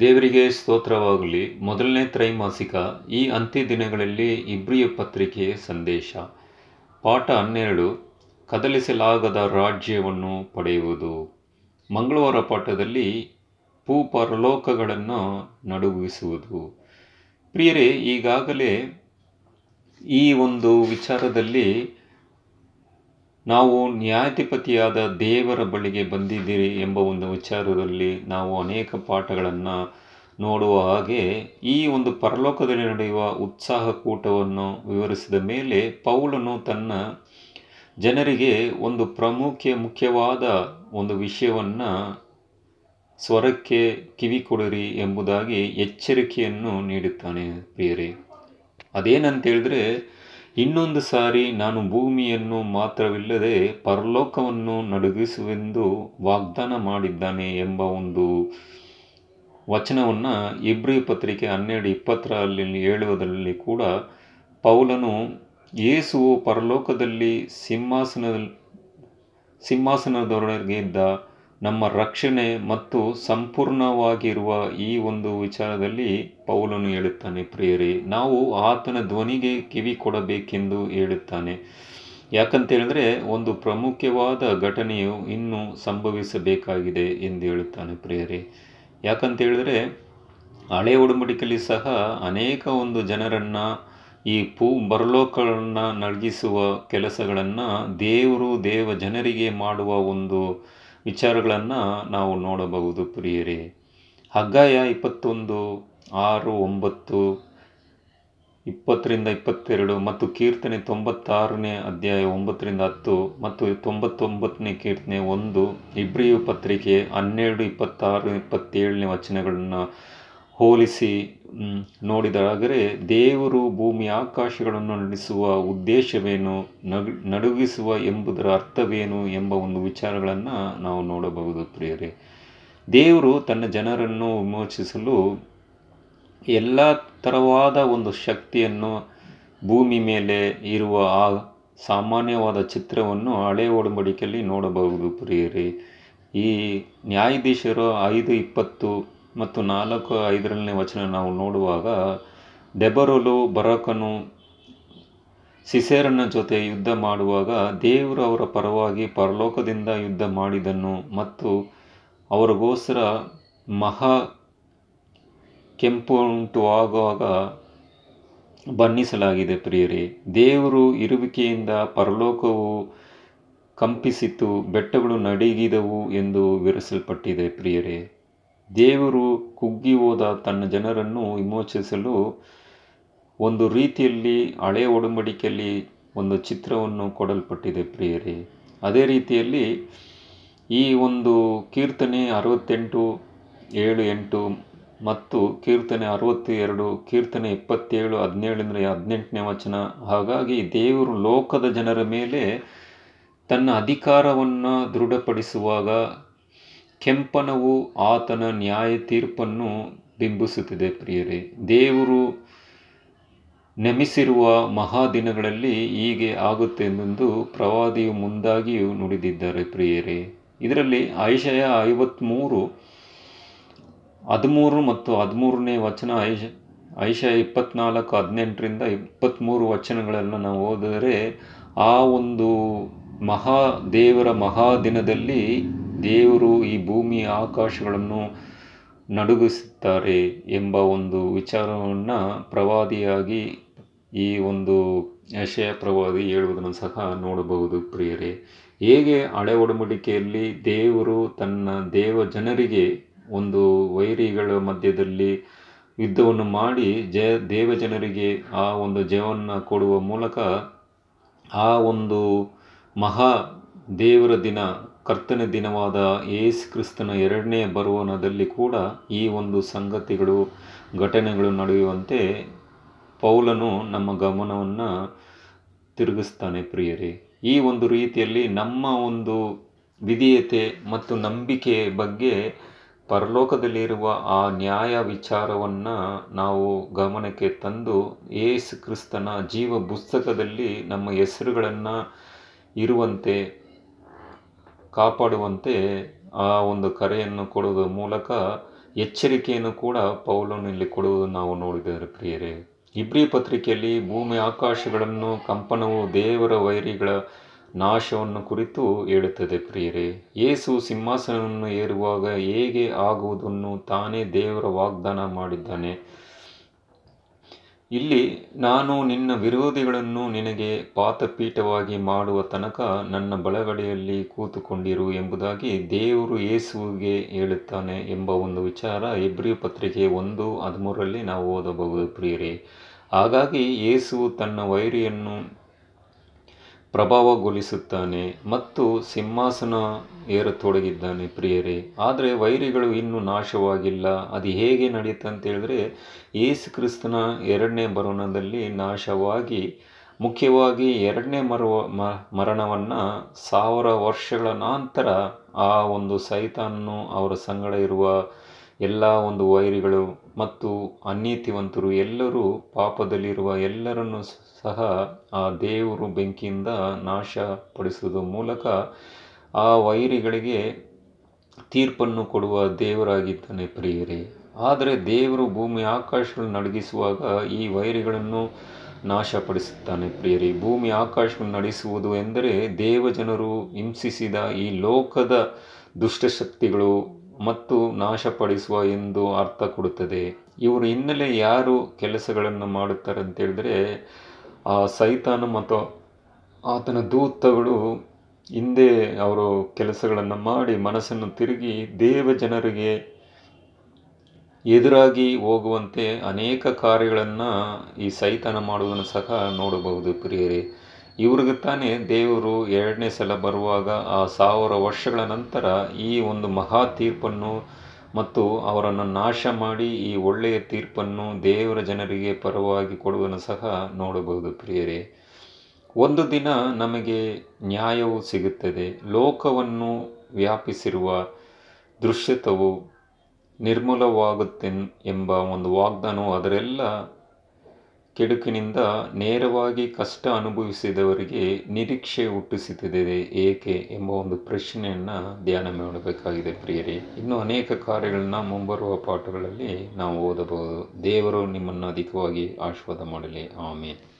ದೇವರಿಗೆ ಸ್ತೋತ್ರವಾಗಲಿ. ಮೊದಲನೇ ತ್ರೈಮಾಸಿಕ, ಈ ಅಂತ್ಯ ದಿನಗಳಲ್ಲಿ ಇಬ್ರಿಯ ಪತ್ರಿಕೆಯ ಸಂದೇಶ. ಪಾಠ ಹನ್ನೆರಡು, ಕದಲಿಸಲಾಗದ ರಾಜ್ಯವನ್ನು ಪಡೆಯುವುದು. ಮಂಗಳವಾರ ಪಾಠದಲ್ಲಿ ಭೂ ಪರಲೋಕಗಳನ್ನು ನಡುಗಿಸುವುದು ಪ್ರಿಯರೇ, ಈಗಾಗಲೇ ಈ ಒಂದು ವಿಚಾರದಲ್ಲಿ ನಾವು ನ್ಯಾಯಾಧಿಪತಿಯಾದ ದೇವರ ಬಳಿಗೆ ಬಂದಿದ್ದೀರಿ ಎಂಬ ಒಂದು ವಿಚಾರದಲ್ಲಿ ನಾವು ಅನೇಕ ಪಾಠಗಳನ್ನು ನೋಡುವ ಹಾಗೆ ಈ ಒಂದು ಪರಲೋಕದಲ್ಲಿ ನಡೆಯುವ ಉತ್ಸಾಹ ಕೂಟವನ್ನು ವಿವರಿಸಿದ ಮೇಲೆ ಪೌಲನು ತನ್ನ ಜನರಿಗೆ ಒಂದು ಪ್ರಮುಖ ಮುಖ್ಯವಾದ ಒಂದು ವಿಷಯವನ್ನು ಸ್ವರಕ್ಕೆ ಕಿವಿ ಕೊಡಿರಿ ಎಂಬುದಾಗಿ ಎಚ್ಚರಿಕೆಯನ್ನು ನೀಡುತ್ತಾನೆ ಪ್ರಿಯರೇ. ಅದೇನಂತ ಹೇಳಿದ್ರೆ ಇನ್ನೊಂದು ಸಾರಿ ನಾನು ಭೂಮಿಯನ್ನು ಮಾತ್ರವಿಲ್ಲದೆ ಪರಲೋಕವನ್ನು ನಡುಗಿಸುವೆಂದು ವಾಗ್ದಾನ ಮಾಡಿದ್ದಾನೆ ಎಂಬ ಒಂದು ವಚನವನ್ನು ಇಬ್ರಿ ಪತ್ರಿಕೆ ಹನ್ನೆರಡು ಇಪ್ಪತ್ತರಲ್ಲಿ ಹೇಳುವುದರಲ್ಲಿ ಕೂಡ ಪೌಲನು ಯೇಸುವು ಪರಲೋಕದಲ್ಲಿ ಸಿಂಹಾಸನ ಸಿಂಹಾಸನದೊಳಗೆ ಇದ್ದ ನಮ್ಮ ರಕ್ಷಣೆ ಮತ್ತು ಸಂಪೂರ್ಣವಾಗಿರುವ ಈ ಒಂದು ವಿಚಾರದಲ್ಲಿ ಪೌಲನು ಹೇಳುತ್ತಾನೆ, ಪ್ರಿಯರೇ, ನಾವು ಆತನ ಧ್ವನಿಗೆ ಕಿವಿ ಕೊಡಬೇಕೆಂದು ಹೇಳುತ್ತಾನೆ. ಯಾಕಂತೇಳಿದ್ರೆ ಒಂದು ಪ್ರಮುಖವಾದ ಘಟನೆಯು ಇನ್ನೂ ಸಂಭವಿಸಬೇಕಾಗಿದೆ ಎಂದು ಹೇಳುತ್ತಾನೆ, ಪ್ರಿಯರೇ. ಯಾಕಂತೇಳಿದ್ರೆ ಹಳೆ ಒಡಂಬಡಿಕೆಯಲ್ಲಿ ಸಹ ಅನೇಕ ಒಂದು ಜನರನ್ನು, ಈ ಪೂ ಬರಲೋಕಗಳನ್ನು ನಡಗಿಸುವ ಕೆಲಸಗಳನ್ನು ದೇವರು ದೇವ ಜನರಿಗೆ ಮಾಡುವ ಒಂದು ವಿಚಾರಗಳನ್ನು ನಾವು ನೋಡಬಹುದು ಪ್ರಿಯರೇ. ಹಗ್ಗಾಯ ಇಪ್ಪತ್ತೊಂದು, ಆರು, ಒಂಬತ್ತು, ಇಪ್ಪತ್ತರಿಂದ ಇಪ್ಪತ್ತೆರಡು ಮತ್ತು ಕೀರ್ತನೆ ತೊಂಬತ್ತಾರನೇ ಅಧ್ಯಾಯ ಒಂಬತ್ತರಿಂದ ಹತ್ತು ಮತ್ತು ತೊಂಬತ್ತೊಂಬತ್ತನೇ ಕೀರ್ತನೆ ಒಂದು, ಇಬ್ರಿಯು ಪತ್ರಿಕೆ ಹನ್ನೆರಡು, ಇಪ್ಪತ್ತಾರು, ಇಪ್ಪತ್ತೇಳನೇ ವಚನಗಳನ್ನು ಹೋಲಿಸಿ ನೋಡಿದಾದರೆ ದೇವರು ಭೂಮಿ ಆಕಾಶಗಳನ್ನು ನಡೆಸುವ ಉದ್ದೇಶವೇನು ನಡುಗಿಸುವ ಎಂಬುದರ ಅರ್ಥವೇನು ಎಂಬ ಒಂದು ವಿಚಾರಗಳನ್ನು ನಾವು ನೋಡಬಹುದು ಪ್ರಿಯರೇ. ದೇವರು ತನ್ನ ಜನರನ್ನು ವಿಮೋಚಿಸಲು ಎಲ್ಲ ಥರವಾದ ಒಂದು ಶಕ್ತಿಯನ್ನು ಭೂಮಿ ಮೇಲೆ ಇರುವ ಆ ಸಾಮಾನ್ಯವಾದ ಚಿತ್ರವನ್ನು ಹಳೆ ಒಡಂಬಡಿಕೆಯಲ್ಲಿ ನೋಡಬಹುದು ಪ್ರಿಯರೇ. ಈ ನ್ಯಾಯಾಧೀಶರು ಐದು ಇಪ್ಪತ್ತು ಮತ್ತು ನಾಲ್ಕು ಐದರಲ್ಲಿ ವಚನ ನಾವು ನೋಡುವಾಗ ಡೆಬರಲು ಬರಕನು ಸಿಸೇರನ ಜೊತೆ ಯುದ್ಧ ಮಾಡುವಾಗ ದೇವರು ಅವರ ಪರವಾಗಿ ಪರಲೋಕದಿಂದ ಯುದ್ಧ ಮಾಡಿದನು ಮತ್ತು ಅವರಿಗೋಸ್ಕರ ಮಹಾ ಕೆಂಪು ಉಂಟು ಆಗುವಾಗ ಬಣ್ಣಿಸಲಾಗಿದೆ ಪ್ರಿಯರೇ. ದೇವರು ಇರುವಿಕೆಯಿಂದ ಪರಲೋಕವು ಕಂಪಿಸಿತು, ಬೆಟ್ಟಗಳು ನಡಿಗಿದವು ಎಂದು ವಿವರಿಸಲ್ಪಟ್ಟಿದೆ ಪ್ರಿಯರೇ. ದೇವರು ಕುಗ್ಗಿ ಹೋದ ತನ್ನ ಜನರನ್ನು ವಿಮೋಚಿಸಲು ಒಂದು ರೀತಿಯಲ್ಲಿ ಹಳೆ ಒಡಂಬಡಿಕೆಯಲ್ಲಿ ಒಂದು ಚಿತ್ರವನ್ನು ಕೊಡಲ್ಪಟ್ಟಿದೆ ಪ್ರಿಯರೇ. ಅದೇ ರೀತಿಯಲ್ಲಿ ಈ ಒಂದು ಕೀರ್ತನೆ ಅರವತ್ತೆಂಟು, ಏಳು, ಎಂಟು ಮತ್ತು ಕೀರ್ತನೆ ಅರವತ್ತು ಎರಡು ಕೀರ್ತನೆ ಇಪ್ಪತ್ತೇಳು ಹದಿನೇಳರಿಂದ ಹದಿನೆಂಟನೇ ವಚನ. ಹಾಗಾಗಿ ದೇವರು ಲೋಕದ ಜನರ ಮೇಲೆ ತನ್ನ ಅಧಿಕಾರವನ್ನು ದೃಢಪಡಿಸುವಾಗ ಕೆಂಪನವು ಆತನ ನ್ಯಾಯ ತೀರ್ಪನ್ನು ಬಿಂಬಿಸುತ್ತಿದೆ ಪ್ರಿಯರೇ. ದೇವರು ನೆಮಿಸಿರುವ ಮಹಾದಿನಗಳಲ್ಲಿ ಹೀಗೆ ಆಗುತ್ತೆ ಎಂದೊಂದು ಪ್ರವಾದಿಯು ಮುಂದಾಗಿಯೂ ನುಡಿದಿದ್ದಾರೆ ಪ್ರಿಯರೇ. ಇದರಲ್ಲಿ ಐಷಯ ಐವತ್ತ್ಮೂರು ಹದಿಮೂರು ಮತ್ತು ಹದಿಮೂರನೇ ವಚನ ಐಶ ಐಷಯ ಇಪ್ಪತ್ನಾಲ್ಕು, ಹದಿನೆಂಟರಿಂದ ಇಪ್ಪತ್ತ್ಮೂರು ವಚನಗಳನ್ನು ನಾವು ಓದಿದರೆ ಆ ಒಂದು ಮಹಾ ದೇವರ ಮಹಾದಿನದಲ್ಲಿ ದೇವರು ಈ ಭೂಮಿ ಆಕಾಶಗಳನ್ನು ನಡುಗಿಸುತ್ತಾರೆ ಎಂಬ ಒಂದು ವಿಚಾರವನ್ನು ಪ್ರವಾದಿಯಾಗಿ ಈ ಒಂದು ಯಶಯ ಪ್ರವಾದಿ ಹೇಳುವುದನ್ನು ಸಹ ನೋಡಬಹುದು ಪ್ರಿಯರೇ. ಹೇಗೆ ಹಳೆ ಒಡಂಬಡಿಕೆಯಲ್ಲಿ ದೇವರು ತನ್ನ ದೇವ ಜನರಿಗೆ ಒಂದು ವೈರಿಗಳ ಮಧ್ಯದಲ್ಲಿ ಯುದ್ಧವನ್ನು ಮಾಡಿ ಜಯ ದೇವ ಜನರಿಗೆ ಆ ಒಂದು ಜಯವನ್ನು ಕೊಡುವ ಮೂಲಕ ಆ ಒಂದು ಮಹಾ ದೇವರ ದಿನ ಕರ್ತನ ದಿನವಾದ ಯೇಸು ಕ್ರಿಸ್ತನ ಎರಡನೇ ಬರುವನದಲ್ಲಿ ಕೂಡ ಈ ಒಂದು ಸಂಗತಿಗಳು, ಘಟನೆಗಳು ನಡೆಯುವಂತೆ ಪೌಲನು ನಮ್ಮ ಗಮನವನ್ನು ತಿರುಗಿಸ್ತಾನೆ ಪ್ರಿಯರೇ. ಈ ಒಂದು ರೀತಿಯಲ್ಲಿ ನಮ್ಮ ಒಂದು ವಿಧೇಯತೆ ಮತ್ತು ನಂಬಿಕೆ ಬಗ್ಗೆ ಪರಲೋಕದಲ್ಲಿರುವ ಆ ನ್ಯಾಯ ವಿಚಾರವನ್ನು ನಾವು ಗಮನಕ್ಕೆ ತಂದು ಯೇಸು ಕ್ರಿಸ್ತನ ಜೀವ ಪುಸ್ತಕದಲ್ಲಿ ನಮ್ಮ ಹೆಸರುಗಳನ್ನು ಇರುವಂತೆ ಕಾಪಾಡುವಂತೆ ಆ ಒಂದು ಕರೆಯನ್ನು ಕೊಡುವುದರ ಮೂಲಕ ಎಚ್ಚರಿಕೆಯನ್ನು ಕೂಡ ಪೌಲನು ಇಲ್ಲಿ ಕೊಡುವುದನ್ನು ನಾವು ನೋಡಿದ್ದೇವೆ ಪ್ರಿಯರೇ. ಇಬ್ರಿ ಪತ್ರಿಕೆಯಲ್ಲಿ ಭೂಮಿ ಆಕಾಶಗಳನ್ನು, ಕಂಪನವು ದೇವರ ವೈರಿಗಳ ನಾಶವನ್ನು ಕುರಿತು ಹೇಳುತ್ತದೆ ಪ್ರಿಯರೇ. ಯೇಸು ಸಿಂಹಾಸನವನ್ನು ಏರುವಾಗ ಹೇಗೆ ಆಗುವುದನ್ನು ತಾನೇ ದೇವರ ವಾಗ್ದಾನ ಮಾಡಿದ್ದಾನೆ. ಇಲ್ಲಿ ನಾನು ನಿನ್ನ ವಿರೋಧಿಗಳನ್ನು ನಿನಗೆ ಪಾತಪೀಠವಾಗಿ ಮಾಡುವ ತನಕ ನನ್ನ ಬಲಗಡೆಯಲ್ಲಿ ಕೂತುಕೊಂಡಿರು ಎಂಬುದಾಗಿ ದೇವರು ಯೇಸುವಿಗೆ ಹೇಳುತ್ತಾನೆ ಎಂಬ ಒಂದು ವಿಚಾರ ಇಬ್ರಿ ಪತ್ರಿಕೆ ಒಂದು ಹದಿಮೂರರಲ್ಲಿ ನಾವು ಓದಬಹುದು ಪ್ರಿಯರೇ. ಹಾಗಾಗಿ ಯೇಸು ತನ್ನ ವೈರಿಯನ್ನು ಪ್ರಭಾವಗೊಳಿಸುತ್ತಾನೆ ಮತ್ತು ಸಿಂಹಾಸನ ಏರತೊಡಗಿದ್ದಾನೆ ಪ್ರಿಯರೇ. ಆದರೆ ವೈರಿಗಳು ಇನ್ನೂ ನಾಶವಾಗಿಲ್ಲ. ಅದು ಹೇಗೆ ನಡೆಯುತ್ತೆ ಅಂತ ಹೇಳಿದ್ರೆ, ಯೇಸು ಕ್ರಿಸ್ತನ ಎರಡನೇ ಬರೋಣದಲ್ಲಿ ನಾಶವಾಗಿ, ಮುಖ್ಯವಾಗಿ ಎರಡನೇ ಮರ ಮರಣವನ್ನು ಸಾವಿರ ವರ್ಷಗಳ ನಂತರ ಆ ಒಂದು ಸೈತಾನನು ಅವರ ಸಂಗಡ ಇರುವ ಎಲ್ಲ ಒಂದು ವೈರಿಗಳು ಮತ್ತು ಅನೀತಿವಂತರು ಎಲ್ಲರೂ ಪಾಪದಲ್ಲಿರುವ ಎಲ್ಲರನ್ನು ಸಹ ಆ ದೇವರು ಬೆಂಕಿಯಿಂದ ನಾಶಪಡಿಸುವುದರ ಮೂಲಕ ಆ ವೈರಿಗಳಿಗೆ ತೀರ್ಪನ್ನು ಕೊಡುವ ದೇವರಾಗಿದ್ದಾನೆ ಪ್ರಿಯರೇ. ಆದರೆ ದೇವರು ಭೂಮಿ ಆಕಾಶಗಳನ್ನು ನಡಗಿಸುವಾಗ ಈ ವೈರಿಗಳನ್ನು ನಾಶಪಡಿಸುತ್ತಾನೆ ಪ್ರಿಯರೇ. ಭೂಮಿ ಆಕಾಶವನ್ನು ನಡೆಸುವುದು ಎಂದರೆ ದೇವಜನರು ಹಿಂಸಿಸಿದ ಈ ಲೋಕದ ದುಷ್ಟಶಕ್ತಿಗಳು ಮತ್ತು ನಾಶಪಡಿಸುವ ಎಂದು ಅರ್ಥ ಕೊಡುತ್ತದೆ. ಇವರು ಹಿನ್ನೆಲೆ ಯಾರು ಕೆಲಸಗಳನ್ನು ಮಾಡುತ್ತಾರೆ ಅಂತ ಹೇಳಿದ್ರೆ, ಆ ಸೈತಾನ ಮತ್ತು ಆತನ ದೂತಗಳು ಹಿಂದೆ ಅವರು ಕೆಲಸಗಳನ್ನು ಮಾಡಿ ಮನಸ್ಸನ್ನು ತಿರುಗಿ ದೇವ ಜನರಿಗೆ ಎದುರಾಗಿ ಹೋಗುವಂತೆ ಅನೇಕ ಕಾರ್ಯಗಳನ್ನು ಈ ಸೈತಾನ ಮಾಡುವುದನ್ನು ಸಹ ನೋಡಬಹುದು ಪ್ರಿಯರೇ. ಇವ್ರಿಗೆ ತಾನೇ ದೇವರು ಎರಡನೇ ಸಲ ಬರುವಾಗ ಆ ಸಾವಿರ ವರ್ಷಗಳ ನಂತರ ಈ ಒಂದು ಮಹಾ ತೀರ್ಪನ್ನು ಮತ್ತು ಅವರನ್ನು ನಾಶ ಮಾಡಿ ಈ ಒಳ್ಳೆಯ ತೀರ್ಪನ್ನು ದೇವರ ಜನರಿಗೆ ಪರವಾಗಿ ಕೊಡುವುದನ್ನು ಸಹ ನೋಡಬಹುದು ಪ್ರಿಯರೇ. ಒಂದು ದಿನ ನಮಗೆ ನ್ಯಾಯವು ಸಿಗುತ್ತದೆ. ಲೋಕವನ್ನು ವ್ಯಾಪಿಸಿರುವ ದೃಶ್ಯತವು ನಿರ್ಮೂಲವಾಗುತ್ತೆ ಎಂಬ ಒಂದು ವಾಗ್ದಾನವು ಅದರೆಲ್ಲ ಕೆಡುಕಿನಿಂದ ನೇರವಾಗಿ ಕಷ್ಟ ಅನುಭವಿಸಿದವರಿಗೆ ನಿರೀಕ್ಷೆ ಹುಟ್ಟಿಸುತ್ತಿದೆ ಏಕೆ ಎಂಬ ಒಂದು ಪ್ರಶ್ನೆಯನ್ನು ಧ್ಯಾನ ಮಾಡಬೇಕಾಗಿದೆ ಪ್ರಿಯರಿ. ಇನ್ನು ಅನೇಕ ಕಾರ್ಯಗಳನ್ನ ಮುಂಬರುವ ಪಾಠಗಳಲ್ಲಿ ನಾವು ಓದಬಹುದು. ದೇವರು ನಿಮ್ಮನ್ನು ಅಧಿಕವಾಗಿ ಆಶೀರ್ವಾದ ಮಾಡಲಿ. ಆಮೇಲೆ